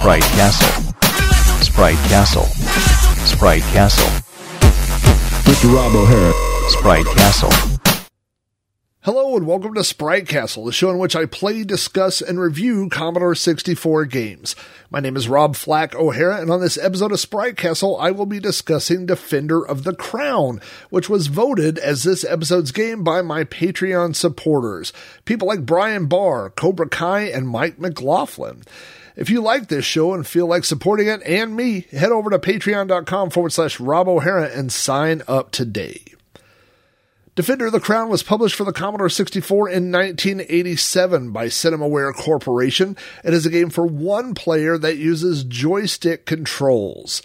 Sprite Castle. Sprite Castle. Sprite Castle. Mr. Rob O'Hara. Sprite Castle. Hello and welcome to Sprite Castle, the show in which I play, discuss, and review Commodore 64 games. My name is Rob Flack O'Hara, and on this episode of Sprite Castle, I will be discussing Defender of the Crown, which was voted as this episode's game by my Patreon supporters. People like Brian Barr, Cobra Kai, and Mike McLaughlin. If you like this show and feel like supporting it and me, head over to patreon.com forward slash Rob O'Hara and sign up today. Defender of the Crown was published for the Commodore 64 in 1987 by Cinemaware Corporation. It is a game for one player that uses joystick controls.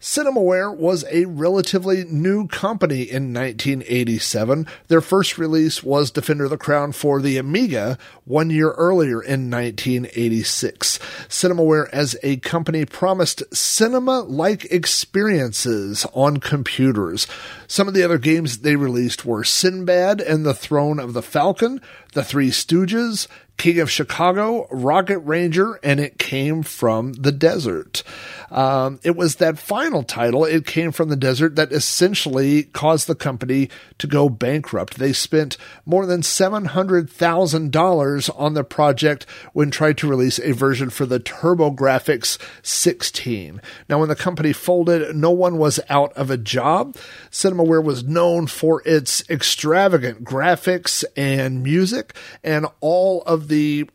Cinemaware was a relatively new company in 1987. Their first release was Defender of the Crown for the Amiga one year earlier in 1986. Cinemaware as a company promised cinema-like experiences on computers. Some of the other games they released were Sinbad and the Throne of the Falcon, The Three Stooges, King of Chicago, Rocket Ranger, and it came from the desert. Um, it was that final title, It Came from the Desert, that essentially caused the company to go bankrupt. They spent more than $700,000 on the project when tried to release a version for the TurboGrafx 16. Now, when the company folded, no one was out of a job. Cinemaware was known for its extravagant graphics and music, and all of the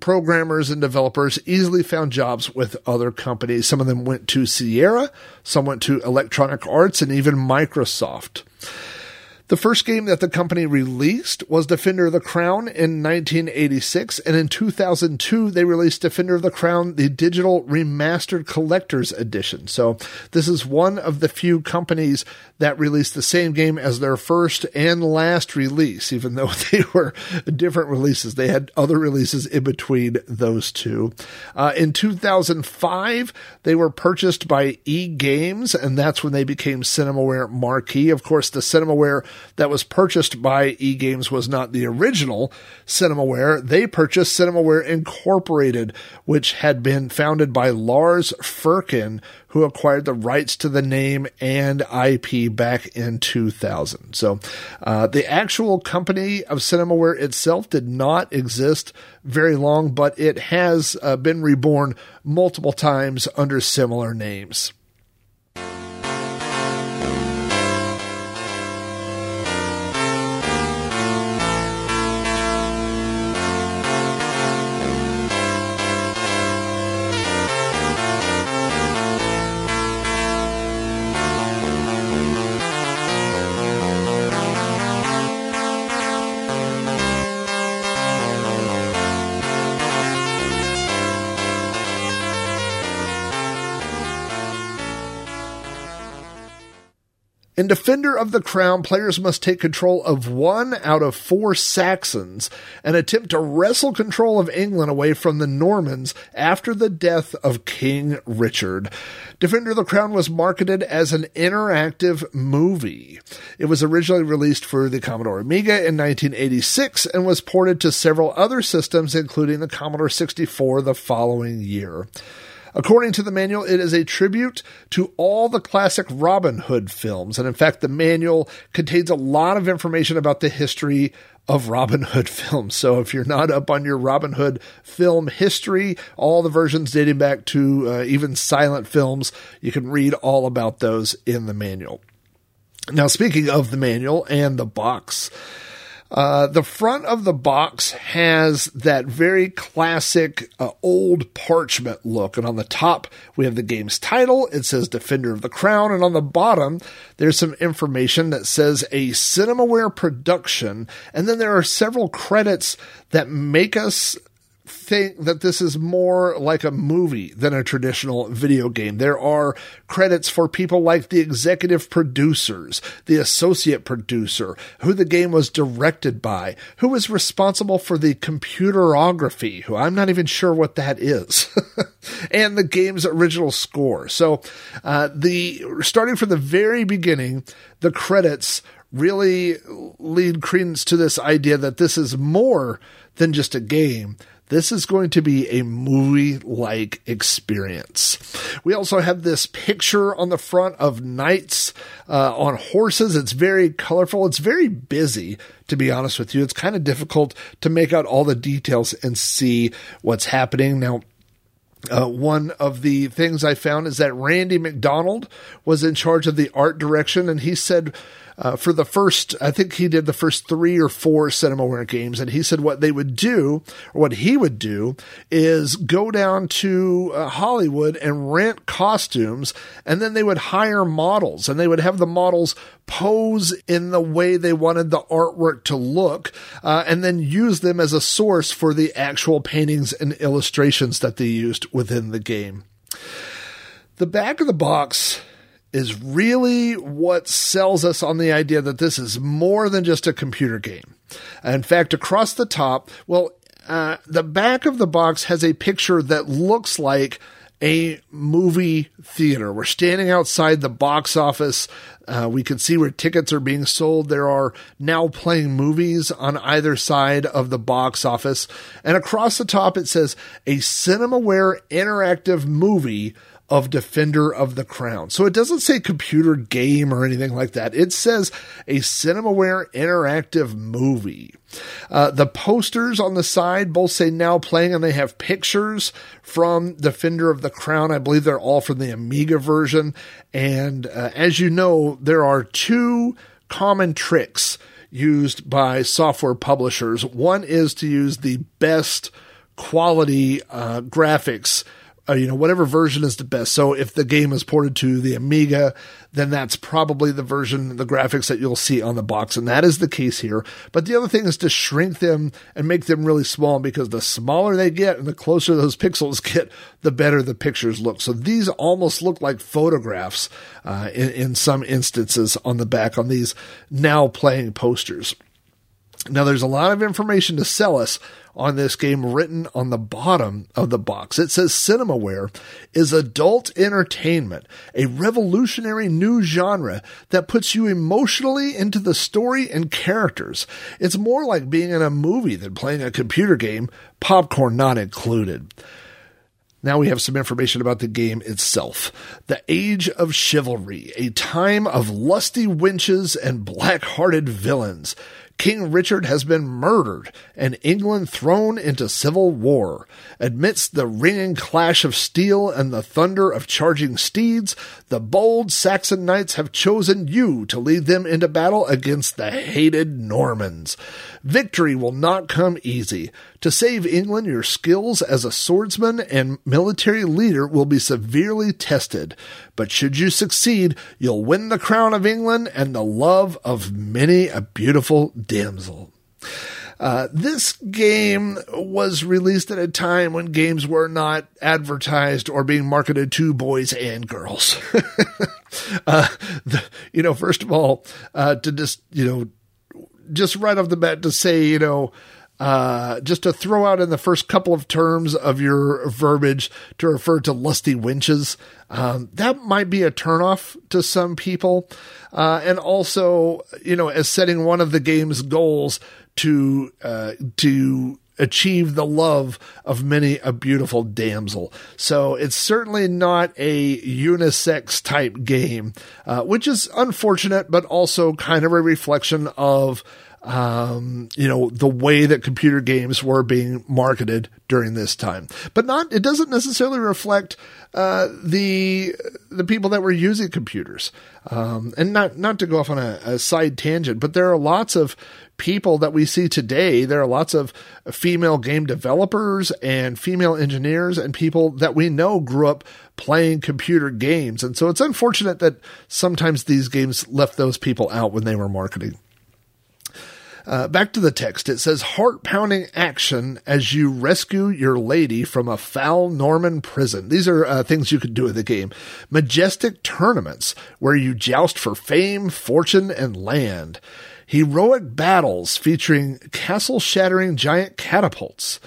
programmers and developers easily found jobs with other companies. Some of them went to Sierra, some went to Electronic Arts, and even Microsoft. The first game that the company released was Defender of the Crown in 1986, and in 2002 they released Defender of the Crown, the digital remastered collector's edition. So this is one of the few companies that released the same game as their first and last release, even though they were different releases. They had other releases in between those two. Uh, in 2005, they were purchased by E Games, and that's when they became Cinemaware Marquee. Of course, the Cinemaware that was purchased by E Games was not the original Cinemaware. They purchased Cinemaware Incorporated, which had been founded by Lars Fuhrken, who acquired the rights to the name and IP back in 2000. So, uh, the actual company of Cinemaware itself did not exist very long, but it has uh, been reborn multiple times under similar names. In Defender of the Crown, players must take control of one out of four Saxons and attempt to wrestle control of England away from the Normans after the death of King Richard. Defender of the Crown was marketed as an interactive movie. It was originally released for the Commodore Amiga in 1986 and was ported to several other systems, including the Commodore 64 the following year. According to the manual, it is a tribute to all the classic Robin Hood films. And in fact, the manual contains a lot of information about the history of Robin Hood films. So if you're not up on your Robin Hood film history, all the versions dating back to uh, even silent films, you can read all about those in the manual. Now, speaking of the manual and the box, uh, the front of the box has that very classic uh, old parchment look. And on the top, we have the game's title. It says Defender of the Crown. And on the bottom, there's some information that says a Cinemaware production. And then there are several credits that make us think that this is more like a movie than a traditional video game. There are credits for people like the executive producers, the associate producer, who the game was directed by, who was responsible for the computerography, who I'm not even sure what that is, and the game's original score. So, uh, the starting from the very beginning, the credits really lead credence to this idea that this is more than just a game this is going to be a movie like experience. We also have this picture on the front of knights uh, on horses. It's very colorful. It's very busy, to be honest with you. It's kind of difficult to make out all the details and see what's happening. Now, uh, one of the things I found is that Randy McDonald was in charge of the art direction, and he said uh, for the first, I think he did the first three or four CinemaWare games, and he said what they would do, or what he would do, is go down to uh, Hollywood and rent costumes, and then they would hire models, and they would have the models pose in the way they wanted the artwork to look, uh, and then use them as a source for the actual paintings and illustrations that they used within the game. The back of the box is really what sells us on the idea that this is more than just a computer game. In fact, across the top, well, uh, the back of the box has a picture that looks like a movie theater. We're standing outside the box office. Uh, we can see where tickets are being sold. There are now playing movies on either side of the box office. And across the top, it says a CinemaWare interactive movie of Defender of the Crown. So it doesn't say computer game or anything like that. It says a CinemaWare interactive movie. Uh, the posters on the side both say now playing and they have pictures from Defender of the Crown. I believe they're all from the Amiga version. And uh, as you know, there are two common tricks used by software publishers. One is to use the best quality uh, graphics uh, you know, whatever version is the best. So if the game is ported to the Amiga, then that's probably the version, the graphics that you'll see on the box. And that is the case here. But the other thing is to shrink them and make them really small because the smaller they get and the closer those pixels get, the better the pictures look. So these almost look like photographs uh, in, in some instances on the back on these now playing posters. Now, there's a lot of information to sell us on this game written on the bottom of the box. It says CinemaWare is adult entertainment, a revolutionary new genre that puts you emotionally into the story and characters. It's more like being in a movie than playing a computer game, popcorn not included. Now we have some information about the game itself. The Age of Chivalry, a time of lusty wenches and black hearted villains. King Richard has been murdered and England thrown into civil war. Amidst the ringing clash of steel and the thunder of charging steeds, the bold Saxon knights have chosen you to lead them into battle against the hated Normans. Victory will not come easy. To save England, your skills as a swordsman and military leader will be severely tested. But should you succeed, you'll win the crown of England and the love of many a beautiful damsel. Uh, this game was released at a time when games were not advertised or being marketed to boys and girls. uh, the, you know, first of all, uh, to just, you know, just right off the bat to say, you know, uh, just to throw out in the first couple of terms of your verbiage to refer to lusty winches. Um, that might be a turnoff to some people. Uh, and also, you know, as setting one of the game's goals to, uh, to achieve the love of many a beautiful damsel. So it's certainly not a unisex type game, uh, which is unfortunate, but also kind of a reflection of um, you know, the way that computer games were being marketed during this time. But not, it doesn't necessarily reflect, uh, the, the people that were using computers. Um, and not, not to go off on a, a side tangent, but there are lots of people that we see today. There are lots of female game developers and female engineers and people that we know grew up playing computer games. And so it's unfortunate that sometimes these games left those people out when they were marketing. Uh, back to the text. It says heart pounding action as you rescue your lady from a foul Norman prison. These are uh, things you could do in the game. Majestic tournaments where you joust for fame, fortune, and land. Heroic battles featuring castle shattering giant catapults.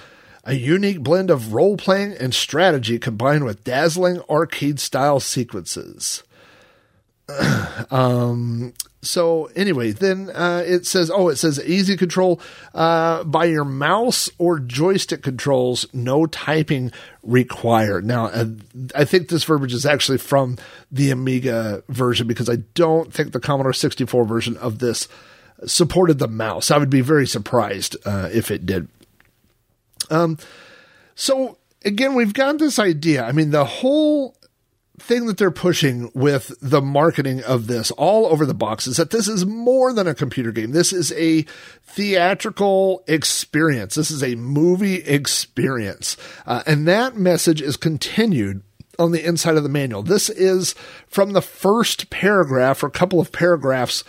A unique blend of role playing and strategy combined with dazzling arcade style sequences. um, so anyway, then uh, it says, oh, it says easy control uh, by your mouse or joystick controls, no typing required. Now, uh, I think this verbiage is actually from the Amiga version because I don't think the Commodore 64 version of this supported the mouse. I would be very surprised uh, if it did. Um, so again, we've got this idea. I mean, the whole thing that they're pushing with the marketing of this all over the box is that this is more than a computer game. This is a theatrical experience. This is a movie experience. Uh, and that message is continued on the inside of the manual. This is from the first paragraph or a couple of paragraphs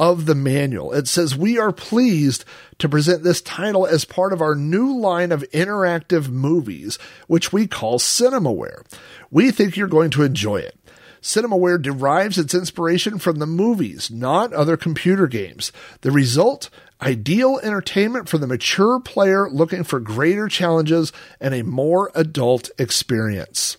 of the manual. It says, We are pleased to present this title as part of our new line of interactive movies, which we call Cinemaware. We think you're going to enjoy it. Cinemaware derives its inspiration from the movies, not other computer games. The result? Ideal entertainment for the mature player looking for greater challenges and a more adult experience.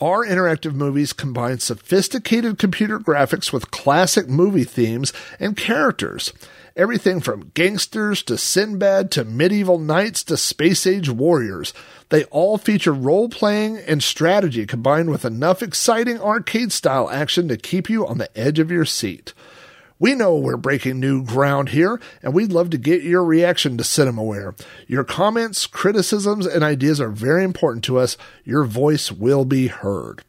Our interactive movies combine sophisticated computer graphics with classic movie themes and characters. Everything from gangsters to Sinbad to medieval knights to space age warriors. They all feature role playing and strategy combined with enough exciting arcade style action to keep you on the edge of your seat. We know we're breaking new ground here, and we'd love to get your reaction to CinemaWare. Your comments, criticisms, and ideas are very important to us. Your voice will be heard.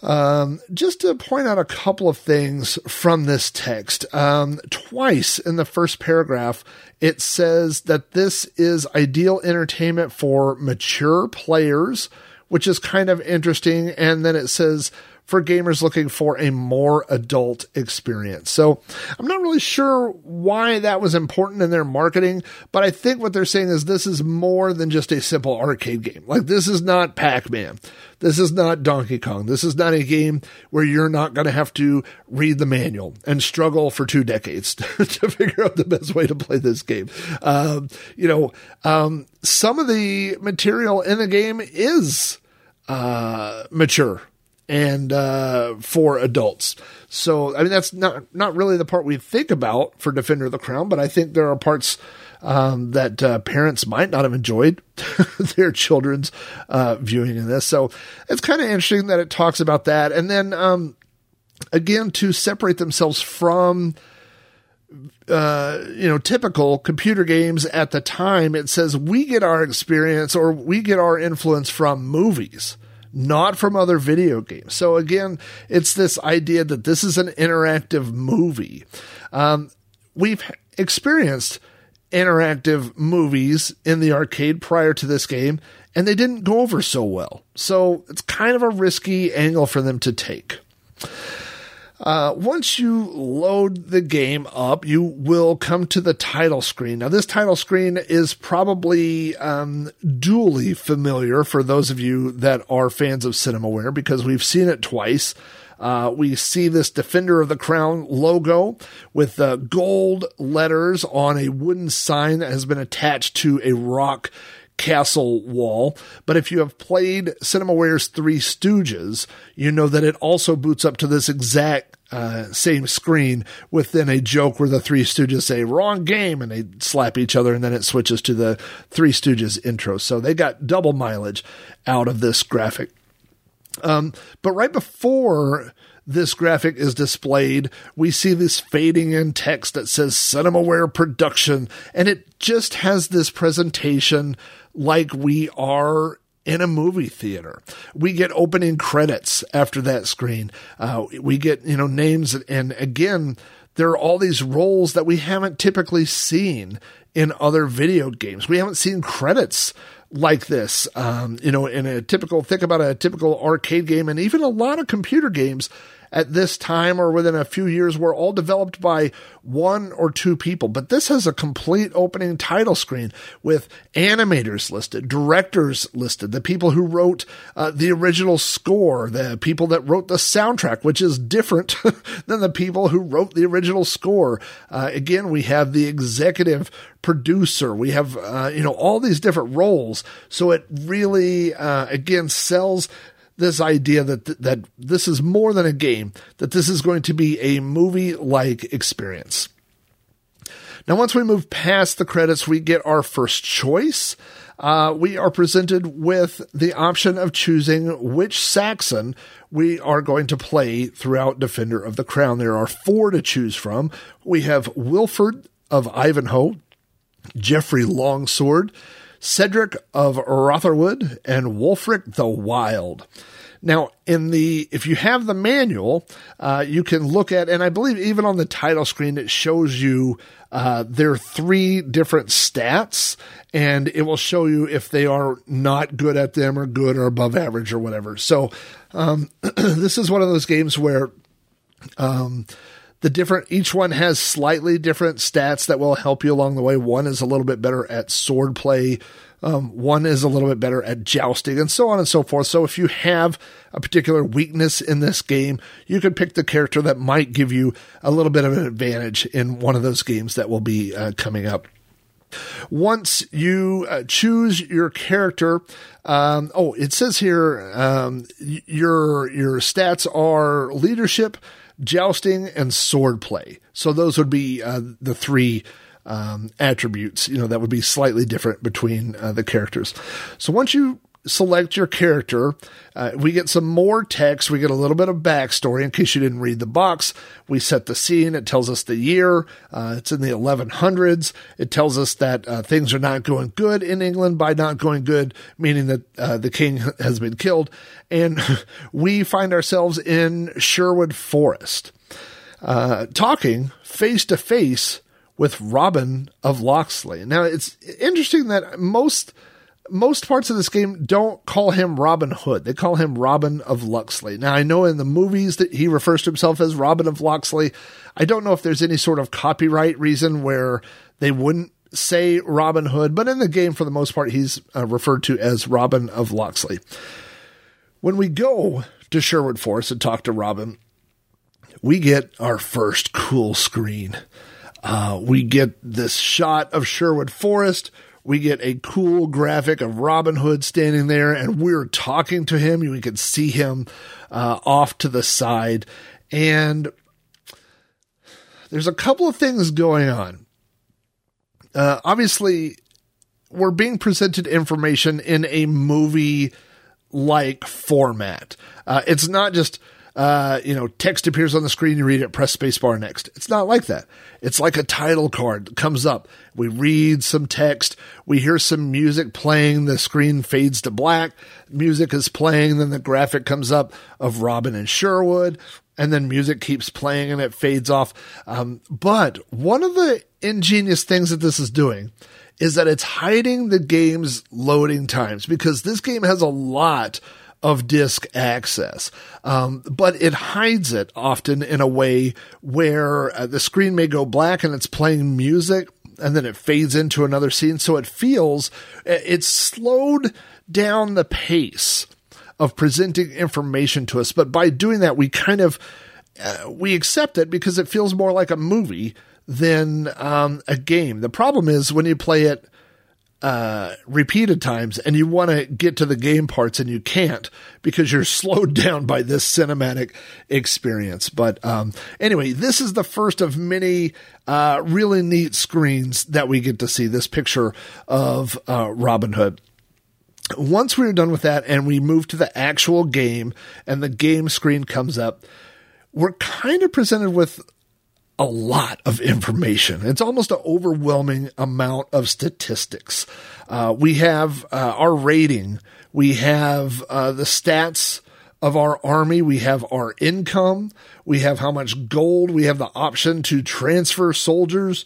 Um, just to point out a couple of things from this text. Um, twice in the first paragraph, it says that this is ideal entertainment for mature players, which is kind of interesting. And then it says for gamers looking for a more adult experience. So I'm not really sure why that was important in their marketing, but I think what they're saying is this is more than just a simple arcade game. Like this is not Pac-Man. This is not Donkey Kong. This is not a game where you're not going to have to read the manual and struggle for two decades to figure out the best way to play this game. Um, you know, um, some of the material in the game is uh, mature and uh, for adults. So I mean that's not not really the part we think about for Defender of the Crown, but I think there are parts um, that uh, parents might not have enjoyed their children's uh, viewing in this. So it's kind of interesting that it talks about that, and then um, again to separate themselves from. Uh, you know, typical computer games at the time, it says we get our experience or we get our influence from movies not from other video games. So again, it's this idea that this is an interactive movie. Um, we've experienced interactive movies in the arcade prior to this game, and they didn't go over so well. So it's kind of a risky angle for them to take. Uh, once you load the game up, you will come to the title screen. Now, this title screen is probably um, duly familiar for those of you that are fans of CinemaWare because we've seen it twice. Uh, we see this Defender of the Crown logo with the gold letters on a wooden sign that has been attached to a rock castle wall. But if you have played CinemaWare's Three Stooges, you know that it also boots up to this exact uh, same screen within a joke where the Three Stooges say "wrong game" and they slap each other, and then it switches to the Three Stooges intro. So they got double mileage out of this graphic. Um, but right before this graphic is displayed, we see this fading in text that says Cinemaware Production, and it just has this presentation like we are in a movie theater. We get opening credits after that screen. Uh, we get, you know, names. And again, there are all these roles that we haven't typically seen in other video games. We haven't seen credits like this. Um, you know, in a typical, think about a typical arcade game and even a lot of computer games at this time or within a few years were all developed by one or two people. But this has a complete opening title screen with animators listed, directors listed, the people who wrote uh, the original score, the people that wrote the soundtrack, which is different than the people who wrote the original score. Uh, again, we have the executive producer. We have, uh, you know, all these different roles. So it really, uh, again, sells this idea that that this is more than a game, that this is going to be a movie like experience. Now, once we move past the credits, we get our first choice. Uh, we are presented with the option of choosing which Saxon we are going to play throughout Defender of the Crown. There are four to choose from. We have Wilfred of Ivanhoe, Geoffrey Longsword, Cedric of Rotherwood, and Wulfric the Wild. Now, in the if you have the manual, uh, you can look at, and I believe even on the title screen, it shows you uh, there are three different stats, and it will show you if they are not good at them or good or above average or whatever. So, um, this is one of those games where. Um, the different each one has slightly different stats that will help you along the way. One is a little bit better at sword play. Um, one is a little bit better at jousting and so on and so forth. So if you have a particular weakness in this game, you can pick the character that might give you a little bit of an advantage in one of those games that will be uh, coming up. Once you uh, choose your character, um, oh, it says here um, your your stats are leadership, jousting, and swordplay. So those would be uh, the three um, attributes, you know, that would be slightly different between uh, the characters. So once you select your character, uh, we get some more text. We get a little bit of backstory in case you didn't read the box. We set the scene. It tells us the year. Uh, it's in the 1100s. It tells us that uh, things are not going good in England. By not going good, meaning that uh, the king has been killed. And we find ourselves in Sherwood Forest, uh, talking face to face with Robin of Locksley. Now it's interesting that most most parts of this game don't call him Robin Hood. They call him Robin of Locksley. Now I know in the movies that he refers to himself as Robin of Locksley. I don't know if there's any sort of copyright reason where they wouldn't say Robin Hood, but in the game for the most part he's uh, referred to as Robin of Locksley. When we go to Sherwood Forest and talk to Robin, we get our first cool screen. Uh, we get this shot of Sherwood Forest. We get a cool graphic of Robin Hood standing there, and we're talking to him. We can see him uh, off to the side. And there's a couple of things going on. Uh, obviously, we're being presented information in a movie like format. Uh, it's not just uh, you know, text appears on the screen, you read it, press spacebar next. It's not like that. It's like a title card that comes up. We read some text, we hear some music playing, the screen fades to black, music is playing, then the graphic comes up of Robin and Sherwood, and then music keeps playing and it fades off. Um, but one of the ingenious things that this is doing is that it's hiding the game's loading times because this game has a lot of disk access. Um, but it hides it often in a way where uh, the screen may go black and it's playing music and then it fades into another scene. So it feels it's slowed down the pace of presenting information to us. But by doing that, we kind of uh, we accept it because it feels more like a movie than um, a game. The problem is when you play it uh, repeated times and you want to get to the game parts and you can't because you're slowed down by this cinematic experience. But um, anyway, this is the first of many uh, really neat screens that we get to see this picture of uh, Robin Hood. Once we're done with that and we move to the actual game and the game screen comes up, we're kind of presented with a lot of information. It's almost an overwhelming amount of statistics. Uh, we have uh, our rating, we have uh, the stats of our army, we have our income, we have how much gold, we have the option to transfer soldiers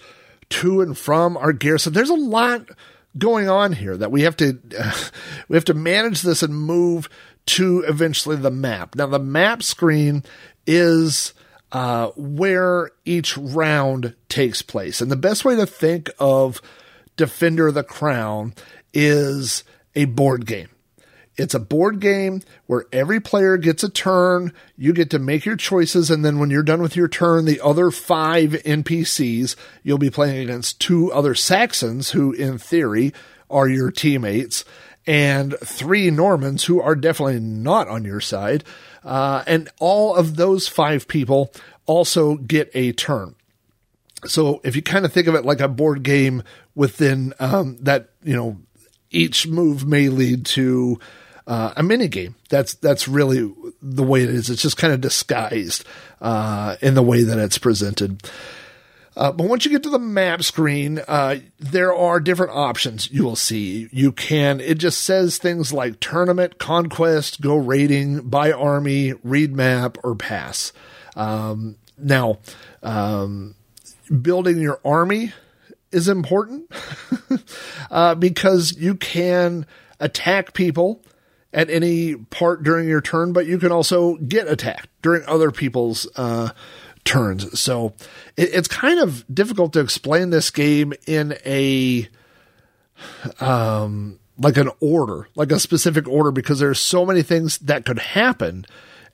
to and from our garrison. There's a lot going on here that we have to we have to manage this and move to eventually the map. Now the map screen is uh, where each round takes place. And the best way to think of Defender of the Crown is a board game. It's a board game where every player gets a turn. You get to make your choices. And then when you're done with your turn, the other five NPCs, you'll be playing against two other Saxons who, in theory, are your teammates. and three Normans who are definitely not on your side. Uh, and all of those five people also get a turn. So if you kind of think of it like a board game within um, that, you know, each move may lead to uh, a mini game. That's that's really the way it is. It's just kind of disguised uh, in the way that it's presented. Uh, but once you get to the map screen, uh, there are different options you will see. You can, it just says things like tournament, conquest, go raiding, buy army, read map, or pass. Um, now, um, building your army is important uh, because you can attack people at any part during your turn, but you can also get attacked during other people's uh, turns. So it, it's kind of difficult to explain this game in a um like an order, like a specific order, because there's so many things that could happen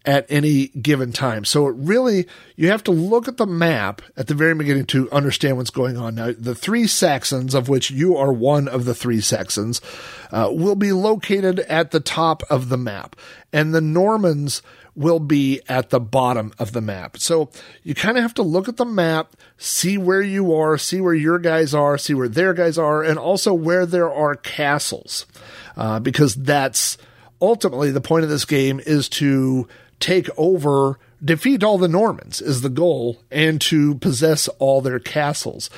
at any given time. So it really, you have to look at the map at the very beginning to understand what's going on. Now, the three Saxons, of which you are one of the three Saxons, uh, will be located at the top of the map, and the Normans will be at the bottom of the map. So you kind of have to look at the map, see where you are, see where your guys are, see where their guys are, and also where there are castles, uh, because that's ultimately the point of this game is to take over, defeat all the Normans is the goal, and to possess all their castles.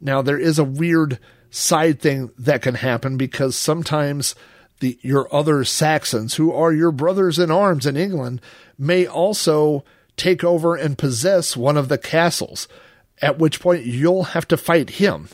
Now, there is a weird side thing that can happen because sometimes the your other Saxons, who are your brothers in arms in England, may also take over and possess one of the castles. At which point you'll have to fight him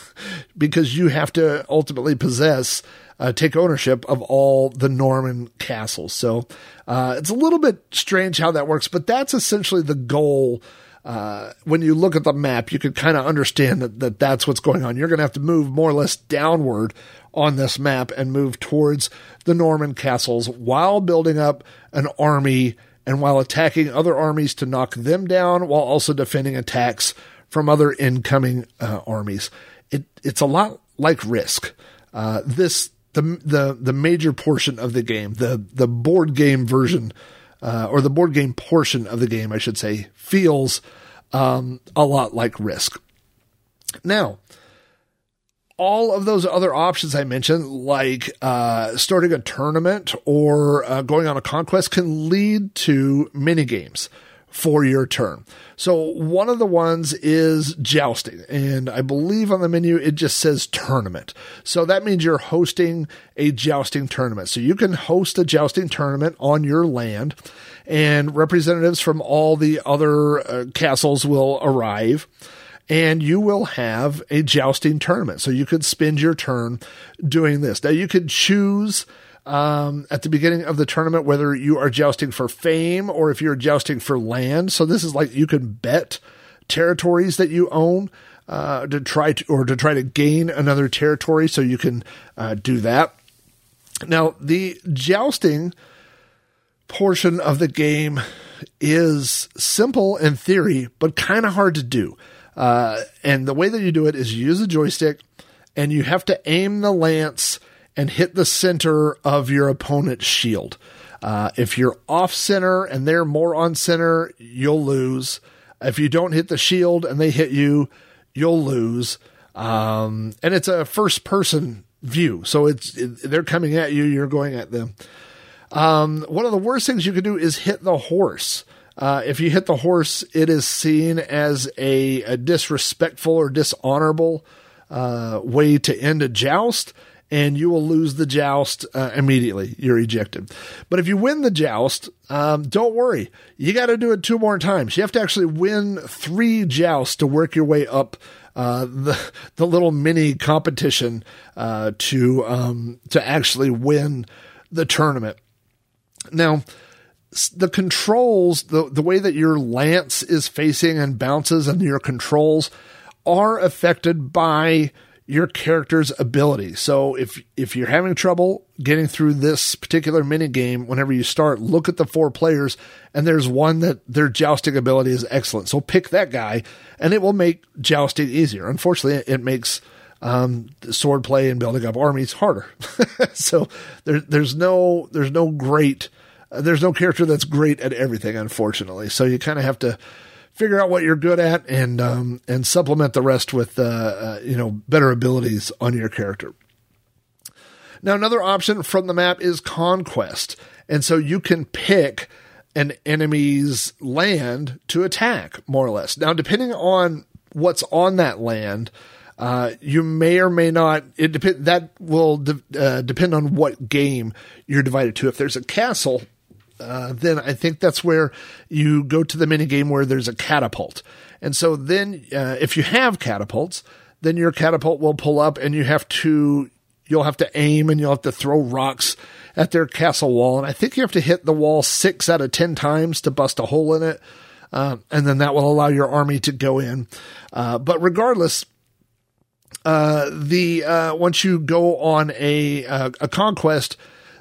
because you have to ultimately possess uh, take ownership of all the Norman castles. So uh, it's a little bit strange how that works, but that's essentially the goal. Uh, when you look at the map, you can kind of understand that, that that's what's going on. You're going to have to move more or less downward on this map and move towards the Norman castles while building up an army and while attacking other armies to knock them down while also defending attacks from other incoming uh, armies. It, it's a lot like Risk. Uh, this the the the major portion of the game, the the board game version, uh, or the board game portion of the game, I should say, feels um, a lot like Risk. Now, all of those other options I mentioned, like uh, starting a tournament or uh, going on a conquest, can lead to mini games for your turn. So one of the ones is jousting, and I believe on the menu it just says tournament. So that means you're hosting a jousting tournament. So you can host a jousting tournament on your land, and representatives from all the other uh, castles will arrive. And you will have a jousting tournament. So you could spend your turn doing this. Now you could choose um, at the beginning of the tournament whether you are jousting for fame or if you're jousting for land. So this is like you can bet territories that you own uh, to try to or to try to gain another territory. So you can uh, do that. Now the jousting portion of the game is simple in theory, but kind of hard to do. Uh, and the way that you do it is you use a joystick and you have to aim the lance and hit the center of your opponent's shield. Uh, if you're off center and they're more on center, you'll lose. If you don't hit the shield and they hit you, you'll lose. Um, and it's a first person view, so it's it, they're coming at you, you're going at them. Um, one of the worst things you can do is hit the horse. Uh, if you hit the horse, it is seen as a, a disrespectful or dishonorable uh, way to end a joust and you will lose the joust uh, immediately. You're ejected. But if you win the joust, um, don't worry. You got to do it two more times. You have to actually win three jousts to work your way up uh, the the little mini competition uh, to um, to actually win the tournament. Now, the controls, the the way that your lance is facing and bounces, and your controls are affected by your character's ability. So if if you're having trouble getting through this particular mini game, whenever you start, look at the four players, and there's one that their jousting ability is excellent. So pick that guy, and it will make jousting easier. Unfortunately, it makes um, sword play and building up armies harder. so there, there's no there's no great uh, there's no character that's great at everything, unfortunately. So you kind of have to figure out what you're good at and um, and supplement the rest with uh, uh, you know better abilities on your character. Now another option from the map is conquest, and so you can pick an enemy's land to attack more or less. Now depending on what's on that land. Uh, you may or may not. It depend. That will de- uh, depend on what game you're divided to. If there's a castle, uh, then I think that's where you go to the mini game where there's a catapult. And so then, uh, if you have catapults, then your catapult will pull up and you have to, you'll have to aim and you'll have to throw rocks at their castle wall. And I think you have to hit the wall six out of 10 times to bust a hole in it. Uh, and then that will allow your army to go in. Uh, but regardless, uh, the, once you go on a, a conquest,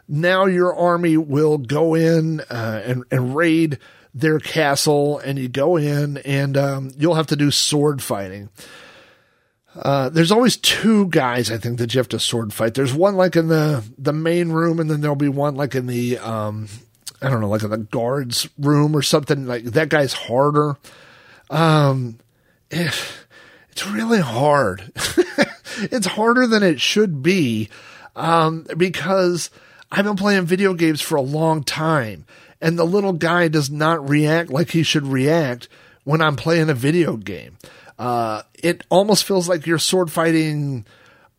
now your army will go in uh, and, and raid their castle, and you go in, and um, you'll have to do sword fighting. Uh, there's always two guys I think that you have to sword fight. There's one like in the the main room, and then there'll be one like in the um, I don't know, like in the guards room or something. Like that guy's harder. Um, eh, it's really hard. it's harder than it should be, um, because I've been playing video games for a long time, and the little guy does not react like he should react when I'm playing a video game. Uh, it almost feels like you're sword fighting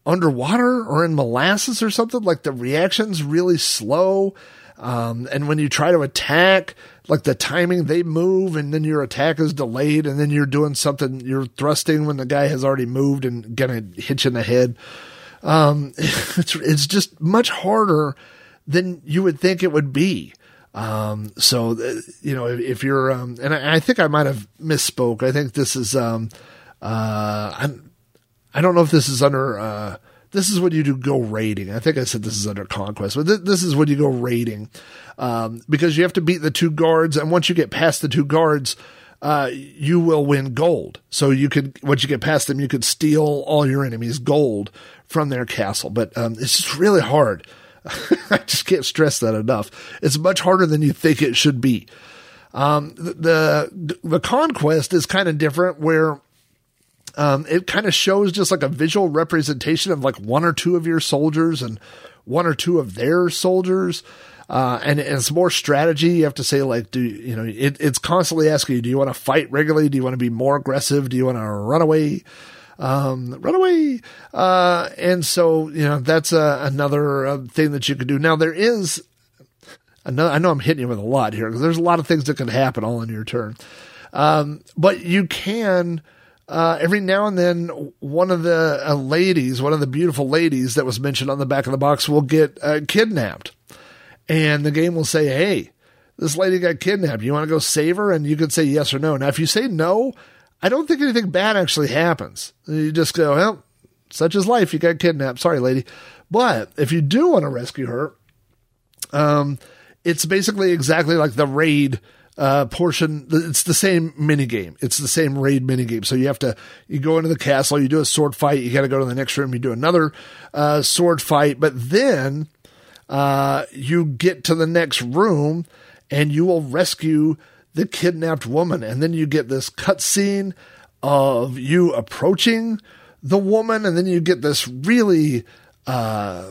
underwater or in molasses or something. Like the reaction's really slow. Um, and when you try to attack, like the timing, they move and then your attack is delayed and then you're doing something, you're thrusting when the guy has already moved and gonna hit you in the head. Um, it's, it's just much harder than you would think it would be. Um, so, uh, you know, if, if you're, um, and I, I, think I might have misspoke. I think this is, um, uh, I'm, I don't know if this is under, uh, this is when you do go raiding. I think I said this is under conquest, but th- this is when you go raiding, um, because you have to beat the two guards. And once you get past the two guards, uh, you will win gold. So you could, once you get past them, you could steal all your enemies' gold from their castle. But, um, it's just really hard. I just can't stress that enough. It's much harder than you think it should be. Um, the, the, conquest is kind of different where, um, it kind of shows just like a visual representation of like one or two of your soldiers and one or two of their soldiers. Uh, and, and, it's more strategy. You have to say like, do you know, it, it's constantly asking you, do you want to fight regularly? Do you want to be more aggressive? Do you want to run away? Um, run away. Uh, and so, you know, that's uh, another uh, thing that you could do. Now, there is another, I know I'm hitting you with a lot here because there's a lot of things that can happen all in your turn. Um, but you can, uh, every now and then, one of the uh, ladies, one of the beautiful ladies that was mentioned on the back of the box will get uh, kidnapped. And the game will say, hey, this lady got kidnapped. You want to go save her? And you can say yes or no. Now, if you say no, I don't think anything bad actually happens. You just go, well, such is life. You got kidnapped. Sorry, lady. But if you do want to rescue her, um, it's basically exactly like the raid uh, portion. It's the same mini game. It's the same raid mini game. So you have to you go into the castle, you do a sword fight. You got to go to the next room, you do another uh, sword fight. But then uh, you get to the next room, and you will rescue the kidnapped woman. And then you get this cutscene of you approaching the woman, and then you get this really, uh,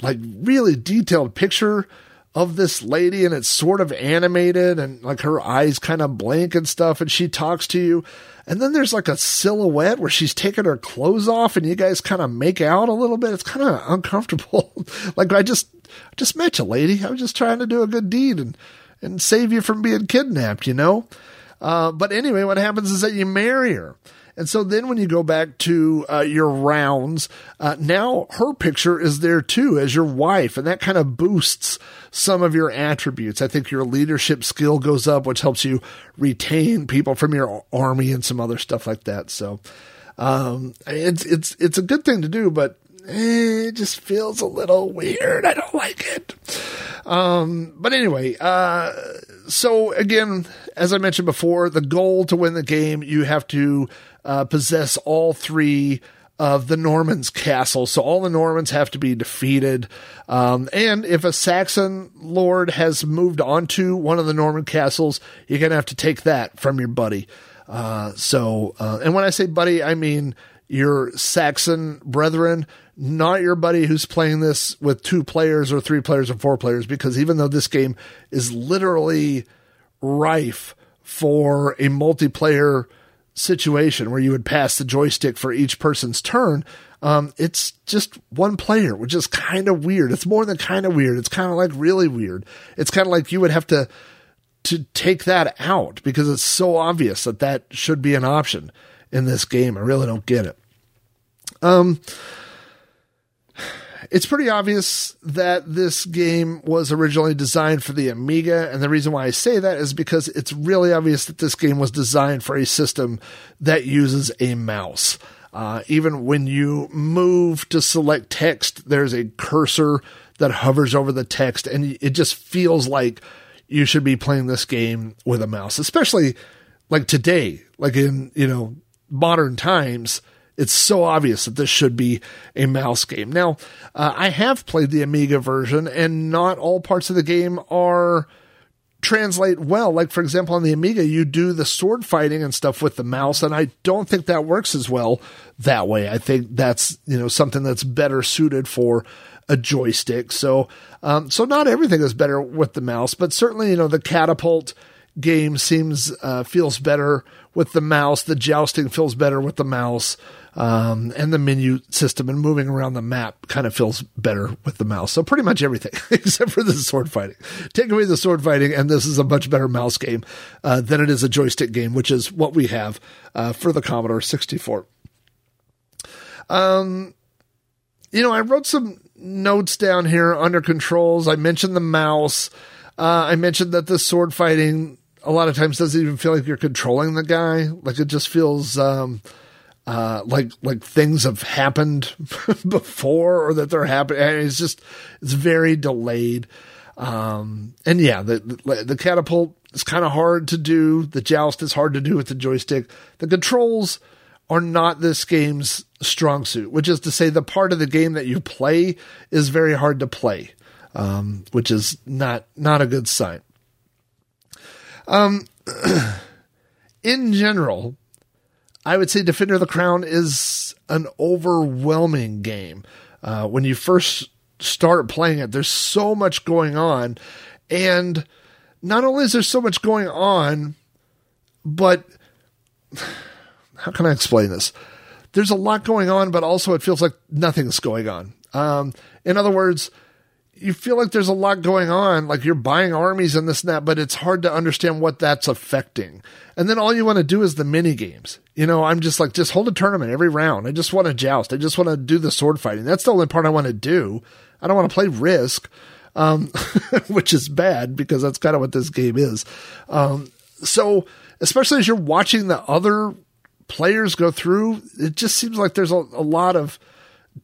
like really detailed picture of this lady, and it's sort of animated, and like her eyes kind of blink and stuff, and she talks to you. And then there's like a silhouette where she's taking her clothes off, and you guys kind of make out a little bit. It's kind of uncomfortable. like I just, I just met you, lady. I was just trying to do a good deed, and and save you from being kidnapped, you know? Uh, but anyway, what happens is that you marry her. And so then when you go back to uh, your rounds, uh, now her picture is there too as your wife, and that kind of boosts some of your attributes. I think your leadership skill goes up, which helps you retain people from your army and some other stuff like that. So um, it's it's it's a good thing to do, but eh, it just feels a little weird. I don't like it. Um, but anyway, uh, so again, as I mentioned before, the goal to win the game, you have to uh, possess all three of the Normans' castle. So all the Normans have to be defeated. Um, and if a Saxon lord has moved onto one of the Norman castles, you're going to have to take that from your buddy. Uh, so, uh, and when I say buddy, I mean your Saxon brethren, not your buddy who's playing this with two players or three players or four players, because even though this game is literally rife for a multiplayer situation where you would pass the joystick for each person's turn, um, it's just one player, which is kind of weird. It's more than kind of weird. It's kind of like really weird. It's kind of like you would have to to take that out because it's so obvious that that should be an option in this game. I really don't get it. Um, it's pretty obvious that this game was originally designed for the Amiga, and the reason why I say that is because it's really obvious that this game was designed for a system that uses a mouse. Uh, even when you move to select text, there's a cursor that hovers over the text, and it just feels like you should be playing this game with a mouse, especially like today, like in, you know, modern times it's so obvious that this should be a mouse game. Now, uh, I have played the Amiga version, and not all parts of the game are translate well. Like, for example, on the Amiga, you do the sword fighting and stuff with the mouse, and I don't think that works as well that way. I think that's, you know, something that's better suited for a joystick. So, um, so not everything is better with the mouse, but certainly, you know, the catapult game seems, uh, feels better with the mouse. The jousting feels better with the mouse. Um, and the menu system and moving around the map kind of feels better with the mouse. So pretty much everything except for the sword fighting. Take away the sword fighting, and this is a much better mouse game uh, than it is a joystick game, which is what we have uh, for the Commodore 64. Um, you know, I wrote some notes down here under controls. I mentioned the mouse. Uh, I mentioned that the sword fighting a lot of times doesn't even feel like you're controlling the guy. Like it just feels um, uh, like like things have happened before or that they're happening. It's just it's very delayed. Um, and yeah, the, the, the catapult is kind of hard to do. The joust is hard to do with the joystick. The controls are not this game's strong suit, which is to say, the part of the game that you play is very hard to play, um, which is not not a good sign. Um, in general, I would say Defender of the Crown is an overwhelming game. Uh, when you first start playing it, there's so much going on. And not only is there so much going on, but how can I explain this? There's a lot going on, but also it feels like nothing's going on. Um, in other words, you feel like there's a lot going on, like you're buying armies and this and that, but it's hard to understand what that's affecting. And then all you want to do is the mini games. You know, I'm just like, just hold a tournament every round. I just want to joust. I just want to do the sword fighting. That's the only part I want to do. I don't want to play Risk, um, which is bad because that's kind of what this game is. Um, so, especially as you're watching the other players go through, it just seems like there's a, a lot of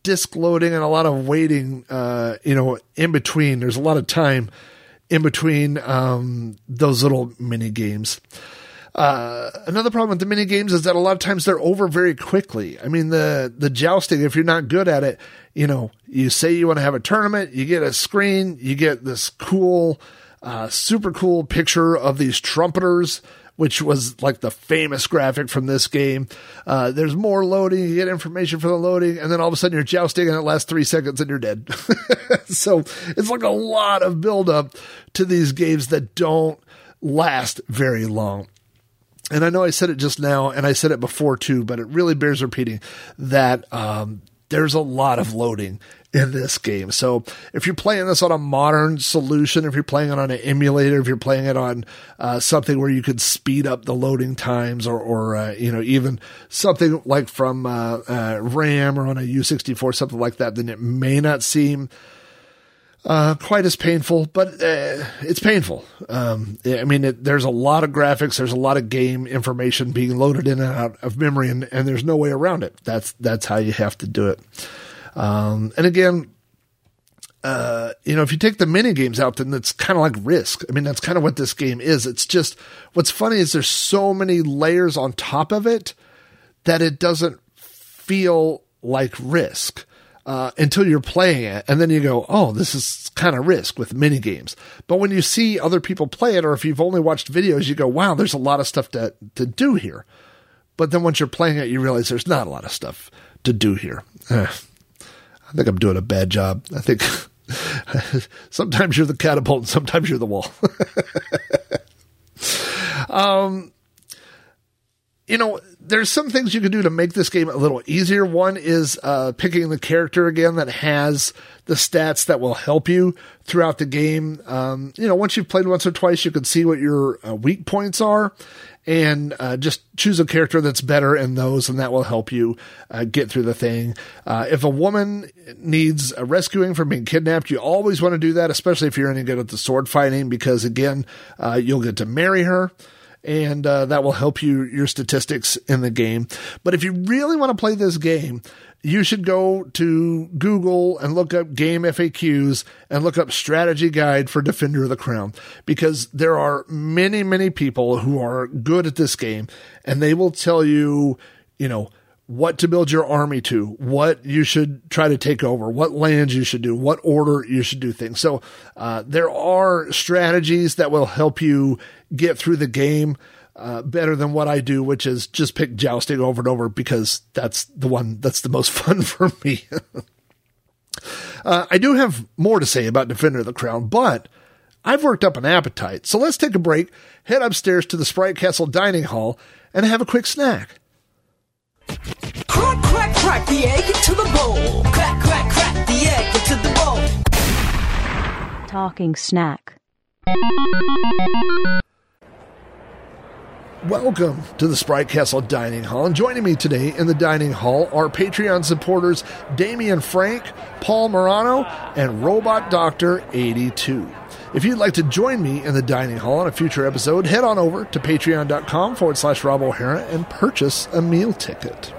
disk loading and a lot of waiting, uh, you know, in between. There's a lot of time in between um, those little mini games. Uh, another problem with the mini games is that a lot of times they're over very quickly. I mean, the the jousting, if you're not good at it, you know, you say you want to have a tournament, you get a screen, you get this cool, uh, super cool picture of these trumpeters which was like the famous graphic from this game. Uh, there's more loading, you get information for the loading, and then all of a sudden you're jousting and it lasts three seconds and you're dead. so it's like a lot of buildup to these games that don't last very long. And I know I said it just now, and I said it before too, but it really bears repeating that um, there's a lot of loading in this game. So if you're playing this on a modern solution, if you're playing it on an emulator, if you're playing it on uh, something where you could speed up the loading times, or, or uh, you know even something like from uh, uh RAM or on a U64, something like that, then it may not seem. Uh, quite as painful, but uh, it's painful. Um, I mean, it, there's a lot of graphics, there's a lot of game information being loaded in and out of memory, and, and there's no way around it. That's that's how you have to do it. Um, and again, uh, you know, if you take the mini games out, then it's kind of like Risk. I mean, that's kind of what this game is. It's just what's funny is there's so many layers on top of it that it doesn't feel like Risk. Uh, until you're playing it, and then you go, "Oh, this is kind of risk with mini games." But when you see other people play it, or if you've only watched videos, you go, "Wow, there's a lot of stuff to to do here." But then once you're playing it, you realize there's not a lot of stuff to do here. I think I'm doing a bad job. I think sometimes you're the catapult, and sometimes you're the wall. um, you know, there's some things you can do to make this game a little easier. One is uh, picking the character again that has the stats that will help you throughout the game. Um, you know, once you've played once or twice, you can see what your uh, weak points are and uh, just choose a character that's better in those, and that will help you uh, get through the thing. Uh, if a woman needs rescuing from being kidnapped, you always want to do that, especially if you're any good at the sword fighting, because again, uh, you'll get to marry her and uh, that will help you your statistics in the game. But if you really want to play this game, you should go to Google and look up game FAQs and look up strategy guide for Defender of the Crown because there are many, many people who are good at this game and they will tell you, you know, what to build your army to, what you should try to take over, what lands you should do, what order you should do things. So uh, there are strategies that will help you get through the game uh, better than what I do, which is just pick jousting over and over because that's the one that's the most fun for me. uh, I do have more to say about Defender of the Crown, but I've worked up an appetite. So let's take a break, head upstairs to the Sprite Castle dining hall, and have a quick snack. Crack, crack, crack the egg into the bowl. Crack, crack, crack the egg into the bowl. Talking snack. Welcome to the Sprite Castle Dining Hall. And joining me today in the dining hall are Patreon supporters Damian Frank, Paul Morano, and Robot Doctor 82. If you'd like to join me in the dining hall on a future episode, head on over to patreon.com forward slash Rob O'Hara and purchase a meal ticket.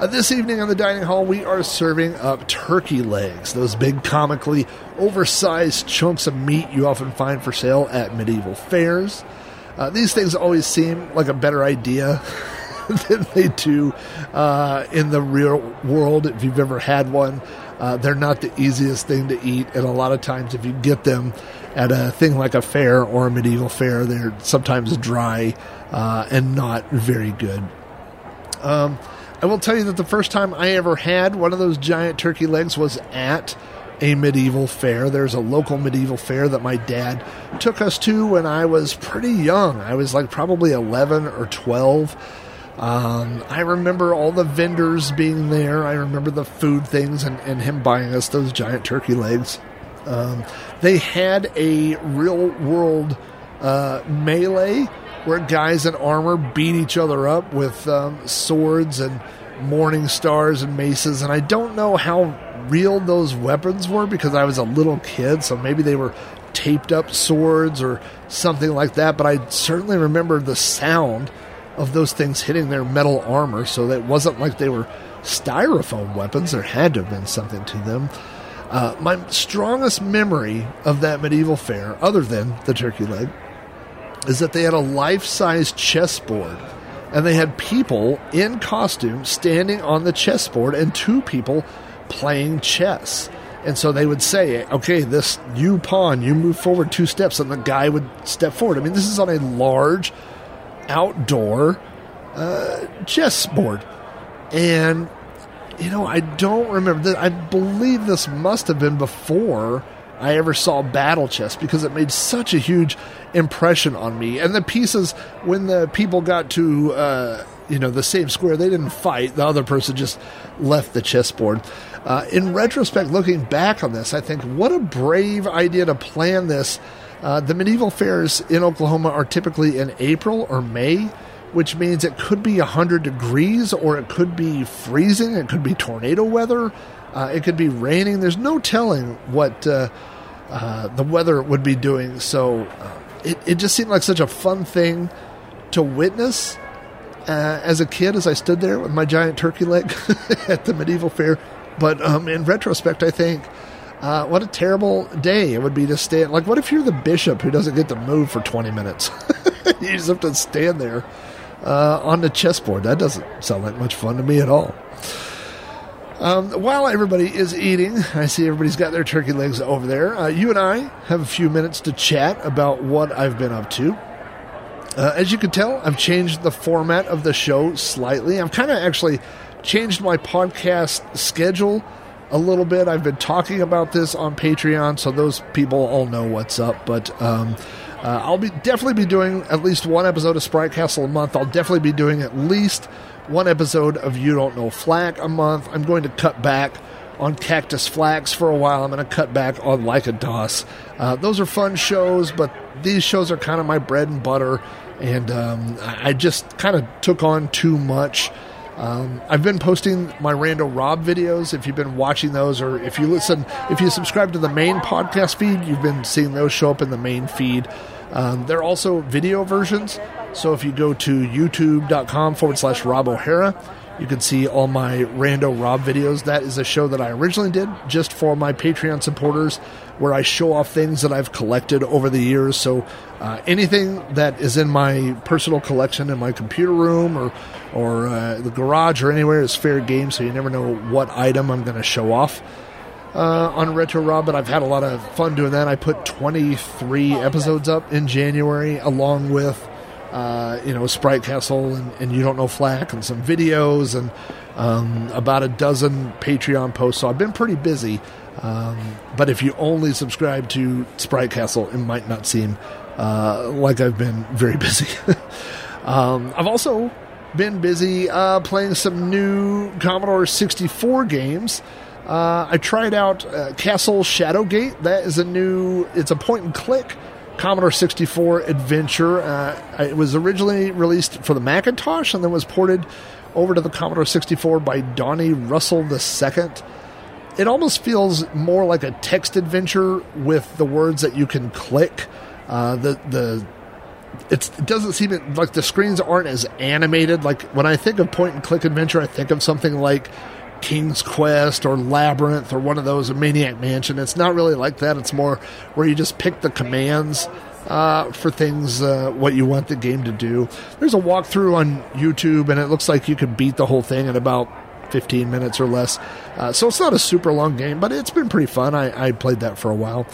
Uh, this evening on the dining hall, we are serving up turkey legs, those big, comically oversized chunks of meat you often find for sale at medieval fairs. Uh, these things always seem like a better idea than they do uh, in the real world. If you've ever had one, uh, they're not the easiest thing to eat, and a lot of times, if you get them at a thing like a fair or a medieval fair, they're sometimes dry uh, and not very good. Um, I will tell you that the first time I ever had one of those giant turkey legs was at a medieval fair. There's a local medieval fair that my dad took us to when I was pretty young. I was like probably 11 or 12. Um, I remember all the vendors being there. I remember the food things and, and him buying us those giant turkey legs. Um, they had a real world uh, melee where guys in armor beat each other up with um, swords and morning stars and maces. And I don't know how real those weapons were because I was a little kid, so maybe they were taped up swords or something like that. But I certainly remember the sound of those things hitting their metal armor, so that wasn't like they were styrofoam weapons. There had to have been something to them. Uh, my strongest memory of that medieval fair, other than the turkey leg, is that they had a life size chessboard and they had people in costume standing on the chessboard and two people playing chess. And so they would say, okay, this you pawn, you move forward two steps, and the guy would step forward. I mean, this is on a large outdoor uh, chessboard. And, you know, I don't remember. I believe this must have been before I ever saw battle chess because it made such a huge impression on me. And the pieces, when the people got to, uh, you know, the same square, they didn't fight. The other person just left the chessboard. Uh, in retrospect, looking back on this, I think what a brave idea to plan this. Uh, the medieval fairs in Oklahoma are typically in April or May, which means it could be 100 degrees or it could be freezing, it could be tornado weather, uh, it could be raining. There's no telling what uh, uh, the weather would be doing. So uh, it, it just seemed like such a fun thing to witness uh, as a kid as I stood there with my giant turkey leg at the medieval fair. But um, in retrospect, I think uh, what a terrible day it would be to stand. Like, what if you're the bishop who doesn't get to move for 20 minutes? you just have to stand there uh, on the chessboard. That doesn't sound like much fun to me at all. Um, while everybody is eating, I see everybody's got their turkey legs over there. Uh, you and I have a few minutes to chat about what I've been up to. Uh, as you can tell, I've changed the format of the show slightly. I've kind of actually changed my podcast schedule a little bit. I've been talking about this on Patreon, so those people all know what's up. But um, uh, I'll be definitely be doing at least one episode of Sprite Castle a month. I'll definitely be doing at least one episode of You Don't Know Flack a month. I'm going to cut back on Cactus Flax for a while. I'm going to cut back on Like a DOS. Uh, those are fun shows, but these shows are kind of my bread and butter, and um, I just kind of took on too much. Um, I've been posting my Rando Rob videos. If you've been watching those, or if you listen, if you subscribe to the main podcast feed, you've been seeing those show up in the main feed. Um, they're also video versions. So if you go to youtube.com forward slash Rob O'Hara, you can see all my Rando Rob videos. That is a show that I originally did just for my Patreon supporters, where I show off things that I've collected over the years. So uh, anything that is in my personal collection in my computer room or or uh, the garage or anywhere is fair game. So you never know what item I'm going to show off uh, on Retro Rob, but I've had a lot of fun doing that. I put 23 episodes up in January, along with uh, you know Sprite Castle and, and You Don't Know Flack, and some videos and um, about a dozen Patreon posts. So I've been pretty busy. Um, but if you only subscribe to Sprite Castle, it might not seem uh, like I've been very busy. um, I've also been busy uh, playing some new Commodore 64 games. Uh, I tried out uh, Castle Shadowgate. That is a new. It's a point and click Commodore 64 adventure. Uh, it was originally released for the Macintosh and then was ported over to the Commodore 64 by Donnie Russell II. It almost feels more like a text adventure with the words that you can click. Uh, the the it doesn't seem like the screens aren't as animated. Like when I think of point and click adventure, I think of something like King's Quest or Labyrinth or one of those, or Maniac Mansion. It's not really like that. It's more where you just pick the commands uh, for things, uh, what you want the game to do. There's a walkthrough on YouTube, and it looks like you can beat the whole thing in about 15 minutes or less. Uh, so it's not a super long game, but it's been pretty fun. I, I played that for a while.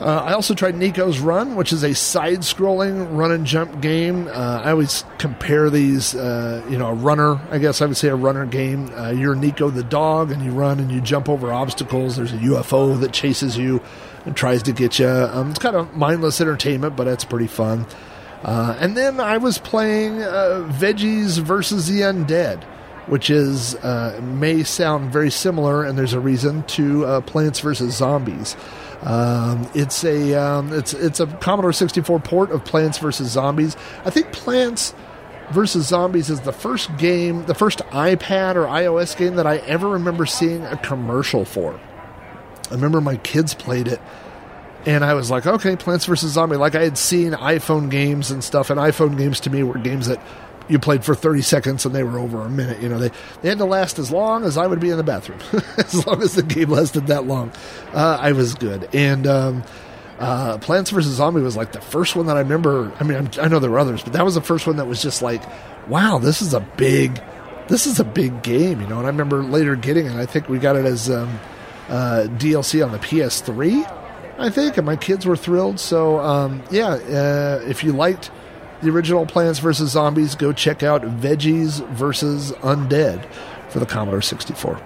Uh, I also tried Nico's Run, which is a side scrolling run and jump game. Uh, I always compare these, uh, you know, a runner, I guess I would say a runner game. Uh, you're Nico the dog, and you run and you jump over obstacles. There's a UFO that chases you and tries to get you. Um, it's kind of mindless entertainment, but it's pretty fun. Uh, and then I was playing uh, Veggies versus the Undead, which is may sound very similar, and there's a reason to Plants versus Zombies. Um, it's a um, it's it's a Commodore 64 port of Plants vs Zombies. I think Plants vs Zombies is the first game, the first iPad or iOS game that I ever remember seeing a commercial for. I remember my kids played it, and I was like, okay, Plants vs Zombie. Like I had seen iPhone games and stuff, and iPhone games to me were games that you played for 30 seconds and they were over a minute. You know, they, they had to last as long as I would be in the bathroom. as long as the game lasted that long, uh, I was good. And um, uh, Plants vs. Zombie was like the first one that I remember. I mean, I'm, i know there were others, but that was the first one that was just like, wow, this is a big, this is a big game, you know. And I remember later getting it. I think we got it as um, uh, DLC on the PS3. I think, and my kids were thrilled. So, um, yeah, uh, if you liked the original Plants vs. Zombies, go check out Veggies vs. Undead for the Commodore 64.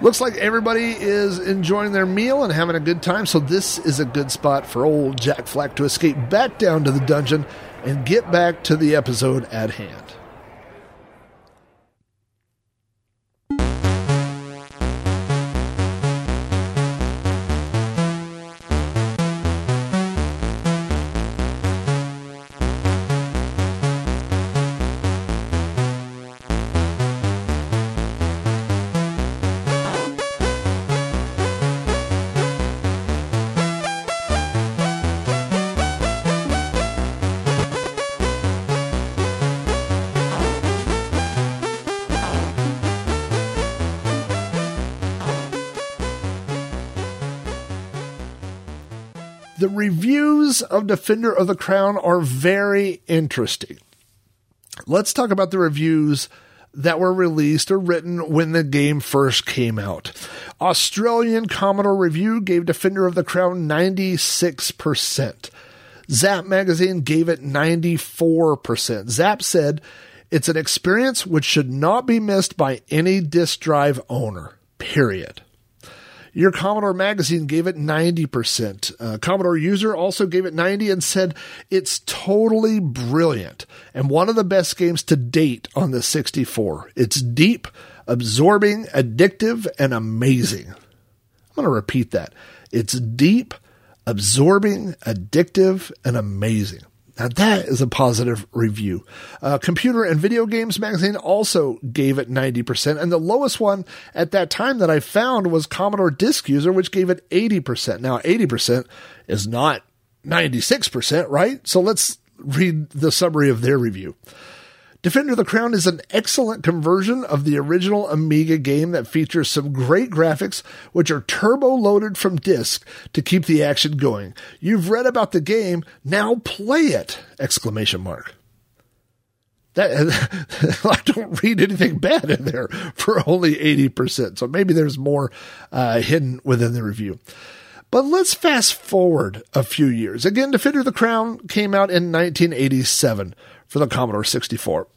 Looks like everybody is enjoying their meal and having a good time, so this is a good spot for old Jack Flack to escape back down to the dungeon and get back to the episode at hand. The reviews of Defender of the Crown are very interesting. Let's talk about the reviews that were released or written when the game first came out. Australian Commodore Review gave Defender of the Crown 96%. Zap Magazine gave it 94%. Zap said, it's an experience which should not be missed by any disk drive owner, period. Your Commodore magazine gave it 90%. Uh, Commodore user also gave it 90 and said it's totally brilliant and one of the best games to date on the 64. It's deep, absorbing, addictive, and amazing. I'm going to repeat that. It's deep, absorbing, addictive, and amazing. Now that is a positive review. Uh, Computer and Video Games Magazine also gave it 90%, and the lowest one at that time that I found was Commodore Disk User, which gave it 80%. Now 80% is not 96%, right? So let's read the summary of their review. Defender of the Crown is an excellent conversion of the original Amiga game that features some great graphics, which are turbo loaded from disk to keep the action going. You've read about the game, now play it! Exclamation mark. That I don't read anything bad in there for only 80%. So maybe there's more uh, hidden within the review. But let's fast forward a few years. Again, Defender of the Crown came out in 1987 for the Commodore 64.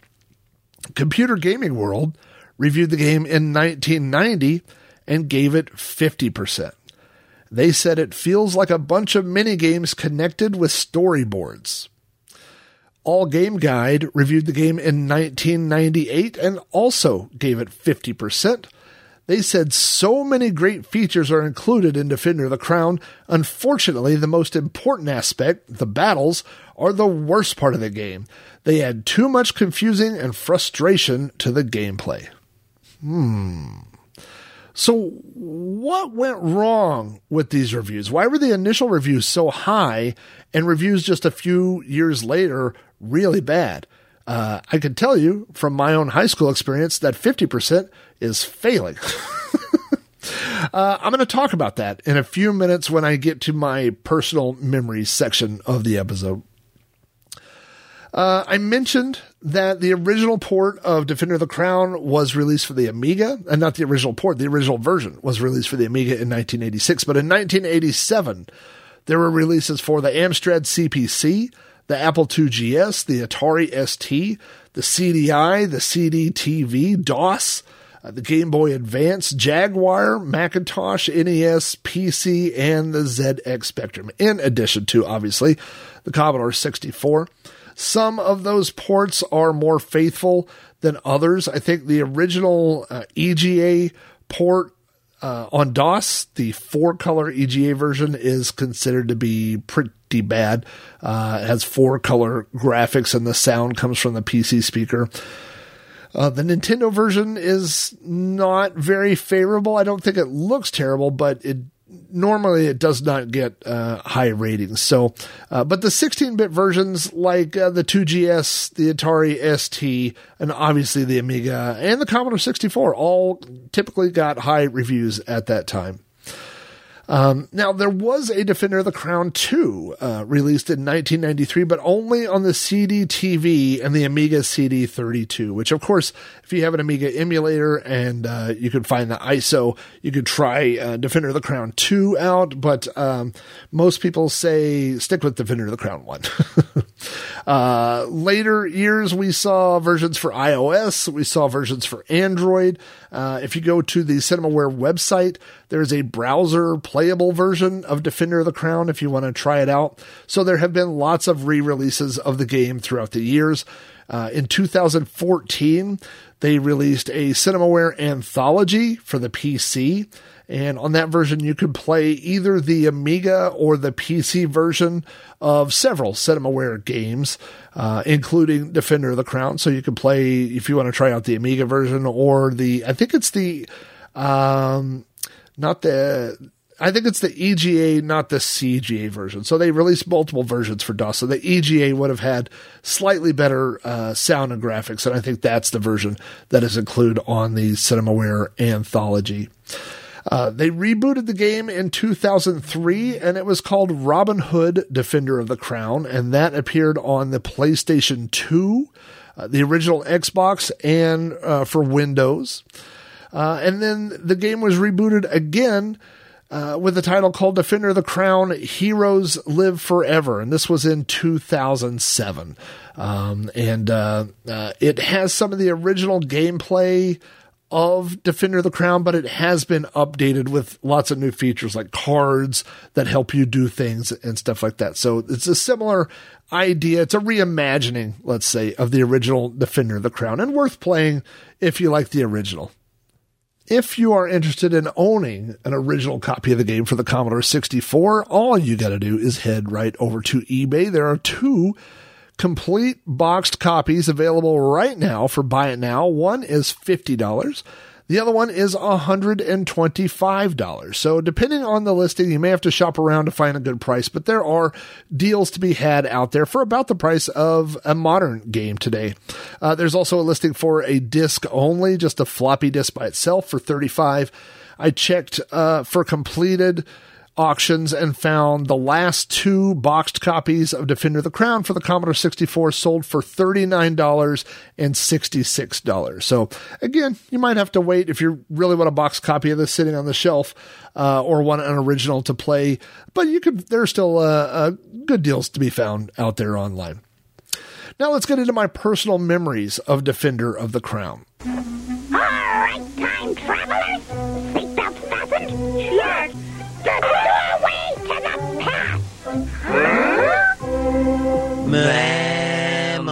Computer Gaming World reviewed the game in 1990 and gave it 50%. They said it feels like a bunch of mini games connected with storyboards. All Game Guide reviewed the game in 1998 and also gave it 50%. They said so many great features are included in Defender of the Crown. Unfortunately, the most important aspect, the battles, are the worst part of the game. They add too much confusing and frustration to the gameplay. Hmm. So, what went wrong with these reviews? Why were the initial reviews so high and reviews just a few years later really bad? Uh, I can tell you from my own high school experience that 50% is failing. uh, I'm going to talk about that in a few minutes when I get to my personal memories section of the episode. Uh, I mentioned that the original port of Defender of the Crown was released for the Amiga, and not the original port, the original version was released for the Amiga in 1986. But in 1987, there were releases for the Amstrad CPC, the Apple II GS, the Atari ST, the CDI, the CD-TV, DOS, uh, the Game Boy Advance, Jaguar, Macintosh, NES, PC, and the ZX Spectrum, in addition to, obviously, the Commodore 64. Some of those ports are more faithful than others. I think the original uh, EGA port uh, on DOS, the four color EGA version is considered to be pretty bad. Uh, it has four color graphics and the sound comes from the PC speaker. Uh, the Nintendo version is not very favorable. I don't think it looks terrible, but it normally it does not get uh, high ratings. So, uh, but the 16-bit versions like uh, the 2GS, the Atari ST, and obviously the Amiga and the Commodore 64 all typically got high reviews at that time. Um, now, there was a Defender of the Crown 2 uh, released in 1993, but only on the CD TV and the Amiga CD32, which, of course, if you have an Amiga emulator and uh, you could find the ISO, you could try uh, Defender of the Crown 2 out, but um, most people say stick with Defender of the Crown 1. Uh, later years, we saw versions for iOS, we saw versions for Android. Uh, if you go to the Cinemaware website, there's a browser playable version of Defender of the Crown if you want to try it out. So there have been lots of re releases of the game throughout the years. Uh, in 2014, they released a Cinemaware anthology for the PC. And on that version, you could play either the Amiga or the PC version of several Cinemaware games, uh, including Defender of the Crown. So you can play, if you want to try out the Amiga version or the, I think it's the, um, not the I think it's the EGA, not the CGA version. So they released multiple versions for DOS. So the EGA would have had slightly better uh, sound and graphics, and I think that's the version that is included on the Cinemaware anthology. Uh, they rebooted the game in 2003 and it was called Robin Hood Defender of the Crown, and that appeared on the PlayStation 2 uh, the original Xbox and uh, for Windows. Uh, and then the game was rebooted again uh, with a title called Defender of the Crown Heroes Live Forever. And this was in 2007. Um, and uh, uh, it has some of the original gameplay of Defender of the Crown, but it has been updated with lots of new features like cards that help you do things and stuff like that. So it's a similar idea. It's a reimagining, let's say, of the original Defender of the Crown and worth playing if you like the original. If you are interested in owning an original copy of the game for the Commodore 64, all you got to do is head right over to eBay. There are two complete boxed copies available right now for buy it now. One is $50. The other one is $125. So, depending on the listing, you may have to shop around to find a good price, but there are deals to be had out there for about the price of a modern game today. Uh, there's also a listing for a disc only, just a floppy disk by itself for 35 I checked uh, for completed auctions and found the last two boxed copies of Defender of the Crown for the Commodore 64 sold for $39 and $66. So again, you might have to wait if you really want a boxed copy of this sitting on the shelf uh, or want an original to play, but you could, there's still uh, uh, good deals to be found out there online. Now let's get into my personal memories of Defender of the Crown. Memories.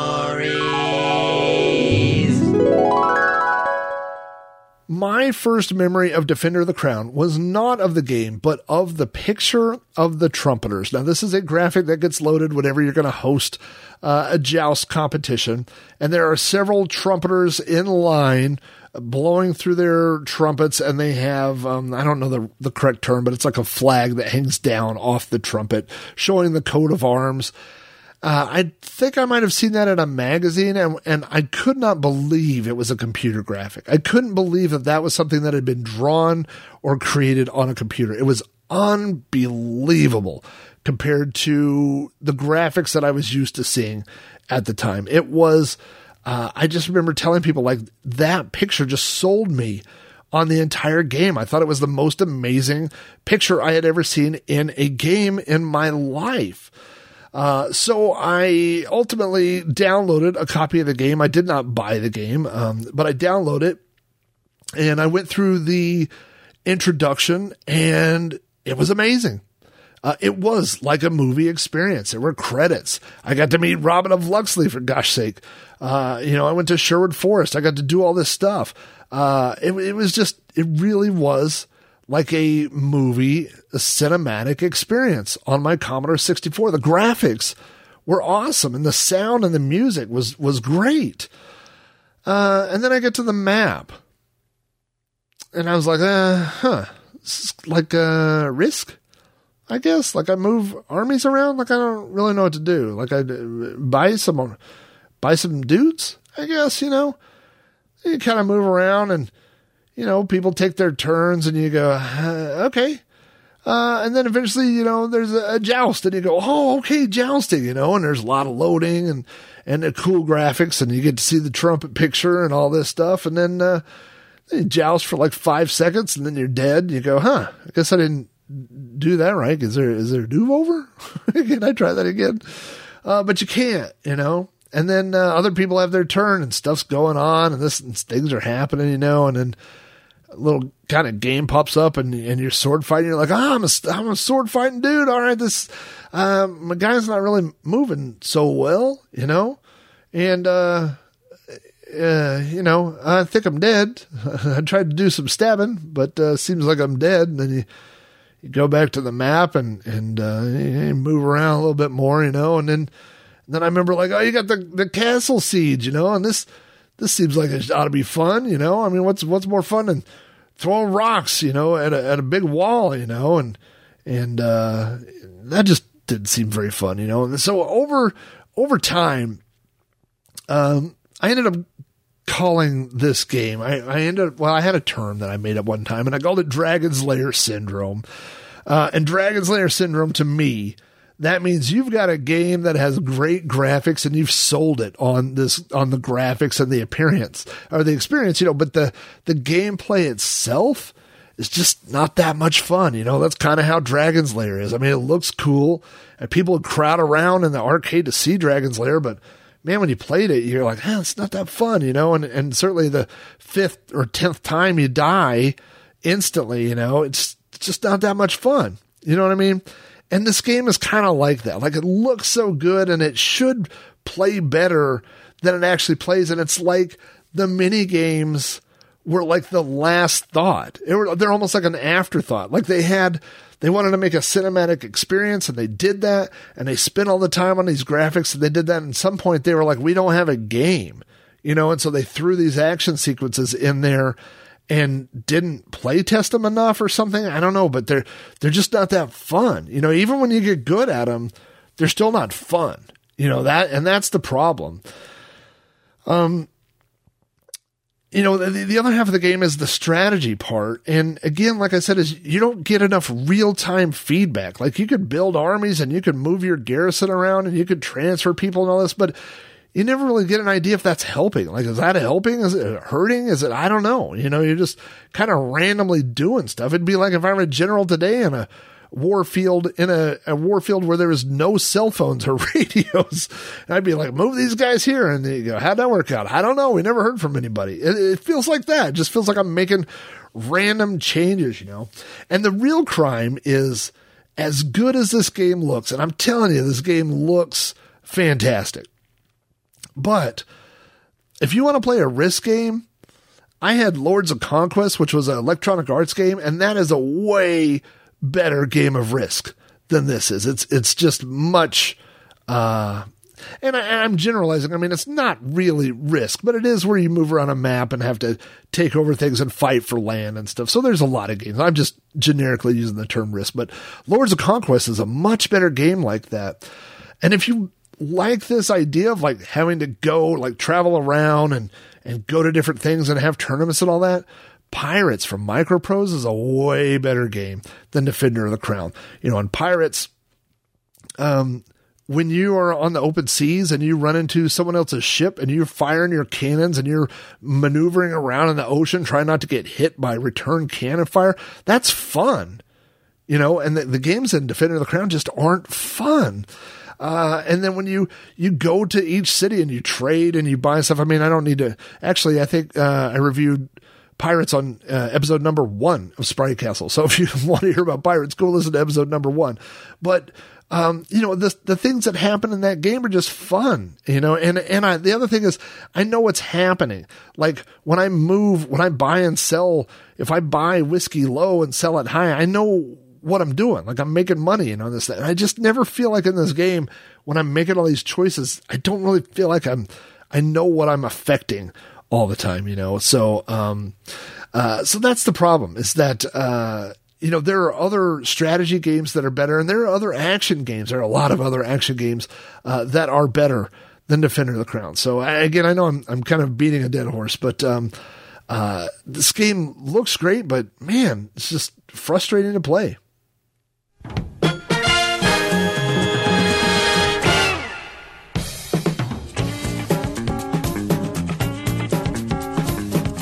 My first memory of Defender of the Crown was not of the game, but of the picture of the trumpeters. Now, this is a graphic that gets loaded whenever you're going to host uh, a joust competition, and there are several trumpeters in line blowing through their trumpets, and they have um, I don't know the the correct term, but it's like a flag that hangs down off the trumpet, showing the coat of arms. Uh, I think I might have seen that in a magazine, and, and I could not believe it was a computer graphic. I couldn't believe that that was something that had been drawn or created on a computer. It was unbelievable compared to the graphics that I was used to seeing at the time. It was, uh, I just remember telling people, like, that picture just sold me on the entire game. I thought it was the most amazing picture I had ever seen in a game in my life. Uh, so I ultimately downloaded a copy of the game. I did not buy the game, um, but I downloaded it and I went through the introduction and it was amazing. Uh, it was like a movie experience. There were credits. I got to meet Robin of Locksley for gosh sake. Uh, you know, I went to Sherwood Forest. I got to do all this stuff. Uh, it, it was just, it really was like a movie, a cinematic experience on my Commodore 64. The graphics were awesome and the sound and the music was, was great. Uh, and then I get to the map and I was like, uh, huh, like a risk. I guess like I move armies around. Like I don't really know what to do. Like I buy some, buy some dudes. I guess you know. You kind of move around and you know, people take their turns and you go, okay. Uh, and then eventually, you know, there's a, a, joust and you go, oh, okay, jousting, you know, and there's a lot of loading and, and the cool graphics and you get to see the trumpet picture and all this stuff. And then, uh, you joust for like five seconds and then you're dead. You go, huh, I guess I didn't do that right. Is there, is there a do over? Can I try that again? Uh, but you can't, you know, and then, uh, other people have their turn and stuff's going on and this, and things are happening, you know, and then, a little kind of game pops up and and you're sword fighting. You're like, oh, I'm a I'm a sword fighting dude. All right, this um, my guy's not really moving so well, you know, and uh, uh, you know, I think I'm dead. I tried to do some stabbing, but uh, seems like I'm dead. And then you you go back to the map and and uh, move around a little bit more, you know, and then then I remember like, oh, you got the the castle siege, you know, and this this seems like it ought to be fun, you know. I mean, what's what's more fun than throwing rocks, you know, at a at a big wall, you know, and and uh, that just didn't seem very fun, you know. And so over over time, um, I ended up calling this game. I, I ended up, well, I had a term that I made up one time, and I called it Dragon's Lair syndrome. Uh, and Dragon's Lair syndrome to me that means you've got a game that has great graphics and you've sold it on this on the graphics and the appearance or the experience, you know, but the the gameplay itself is just not that much fun. You know, that's kind of how Dragon's Lair is. I mean, it looks cool and people crowd around in the arcade to see Dragon's Lair, but man, when you played it, you're like, eh, it's not that fun, you know, and, and certainly the fifth or tenth time you die instantly, you know, it's just not that much fun. You know what I mean? And this game is kind of like that. Like it looks so good and it should play better than it actually plays. And it's like the mini games were like the last thought. Were, they're almost like an afterthought. Like they had, they wanted to make a cinematic experience and they did that and they spent all the time on these graphics and they did that. And at some point they were like, we don't have a game, you know? And so they threw these action sequences in there and didn't play test them enough or something. I don't know, but they're they're just not that fun. You know, even when you get good at them, they're still not fun. You know that, and that's the problem. Um, you know, the, the other half of the game is the strategy part, and again, like I said, is you don't get enough real time feedback. Like you could build armies and you could move your garrison around and you could transfer people and all this, but you never really get an idea if that's helping. Like, is that helping? Is it hurting? Is it, I don't know. You know, you're just kind of randomly doing stuff. It'd be like if I'm a general today in a war field, in a, a war field where there is no cell phones or radios. And I'd be like, move these guys here. And you go, how'd that work out? I don't know. We never heard from anybody. It, it feels like that. It just feels like I'm making random changes, you know? And the real crime is as good as this game looks. And I'm telling you, this game looks fantastic but if you want to play a risk game, I had Lords of Conquest, which was an electronic arts game, and that is a way better game of risk than this is. It's it's just much uh and I, am generalizing. I mean, it's not really risk, but it is where you move around a map and have to take over things and fight for land and stuff. So there's a lot of games. I'm just generically using the term risk, but Lords of Conquest is a much better game like that. And if you like this idea of like having to go like travel around and and go to different things and have tournaments and all that. Pirates from Microprose is a way better game than Defender of the Crown. You know, on Pirates, um, when you are on the open seas and you run into someone else's ship and you're firing your cannons and you're maneuvering around in the ocean trying not to get hit by return cannon fire, that's fun. You know, and the, the games in Defender of the Crown just aren't fun. Uh, and then when you, you go to each city and you trade and you buy stuff, I mean, I don't need to actually, I think, uh, I reviewed Pirates on uh, episode number one of Sprite Castle. So if you want to hear about pirates, go listen to episode number one. But, um, you know, the, the things that happen in that game are just fun, you know, and, and I, the other thing is I know what's happening. Like when I move, when I buy and sell, if I buy whiskey low and sell it high, I know what I'm doing. Like I'm making money, you know, this thing. I just never feel like in this game when I'm making all these choices, I don't really feel like I'm, I know what I'm affecting all the time, you know? So, um, uh, so that's the problem is that, uh, you know, there are other strategy games that are better and there are other action games. There are a lot of other action games, uh, that are better than Defender of the Crown. So I, again, I know I'm, I'm kind of beating a dead horse, but, um, uh, this game looks great, but man, it's just frustrating to play.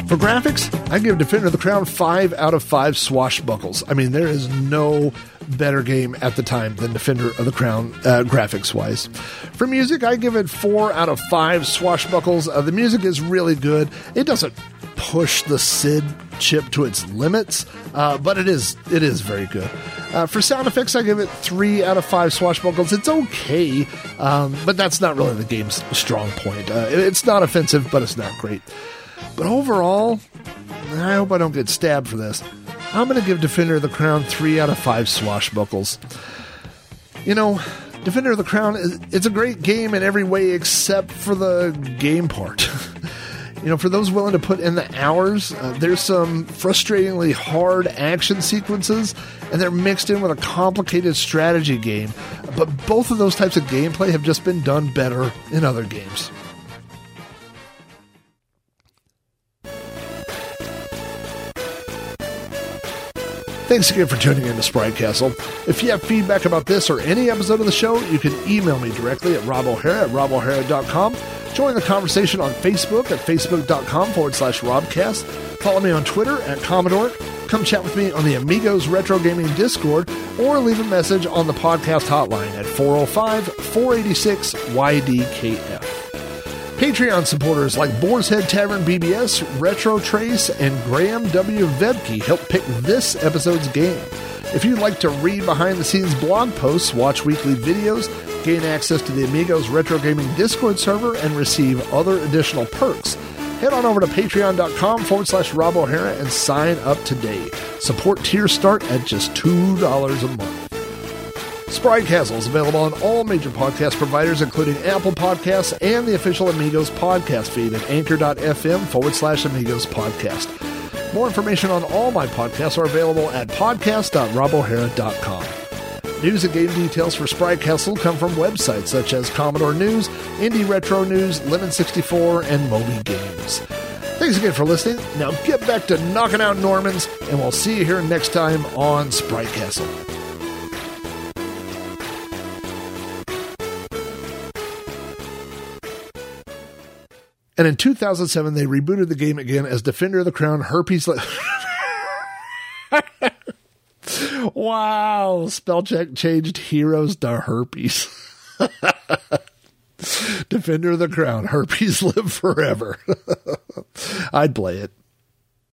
For graphics, I give Defender of the Crown 5 out of 5 swashbuckles. I mean, there is no better game at the time than Defender of the Crown, uh, graphics wise. For music, I give it 4 out of 5 swashbuckles. Uh, the music is really good. It doesn't push the SID chip to its limits, uh, but it is it is very good. Uh, for sound effects, I give it three out of five swashbuckles. It's okay, um, but that's not really the game's strong point. Uh, it's not offensive, but it's not great. But overall, I hope I don't get stabbed for this. I'm going to give Defender of the Crown 3 out of 5 swashbuckles. You know, Defender of the Crown, is it's a great game in every way except for the game part. you know, for those willing to put in the hours, uh, there's some frustratingly hard action sequences, and they're mixed in with a complicated strategy game. But both of those types of gameplay have just been done better in other games. Thanks again for tuning in to Sprite Castle. If you have feedback about this or any episode of the show, you can email me directly at Rob O'Hara at robohara.com. Join the conversation on Facebook at facebook.com forward slash robcast. Follow me on Twitter at Commodore. Come chat with me on the Amigos Retro Gaming Discord or leave a message on the podcast hotline at 405 486 YDKF. Patreon supporters like Boar's Head Tavern BBS, Retro Trace, and Graham W. Vebke help pick this episode's game. If you'd like to read behind the scenes blog posts, watch weekly videos, gain access to the Amigos Retro Gaming Discord server, and receive other additional perks, head on over to patreon.com forward slash Rob O'Hara and sign up today. Support tiers start at just $2 a month. Sprite Castle is available on all major podcast providers, including Apple Podcasts and the official Amigos podcast feed at anchor.fm forward slash Amigos podcast. More information on all my podcasts are available at podcast.robohara.com. News and game details for Sprite Castle come from websites such as Commodore News, Indie Retro News, Lemon 64, and Moby Games. Thanks again for listening. Now get back to knocking out Normans, and we'll see you here next time on Sprite Castle. And in 2007, they rebooted the game again as Defender of the Crown Herpes. Le- wow. Spell check changed heroes to herpes. Defender of the Crown Herpes live forever. I'd play it.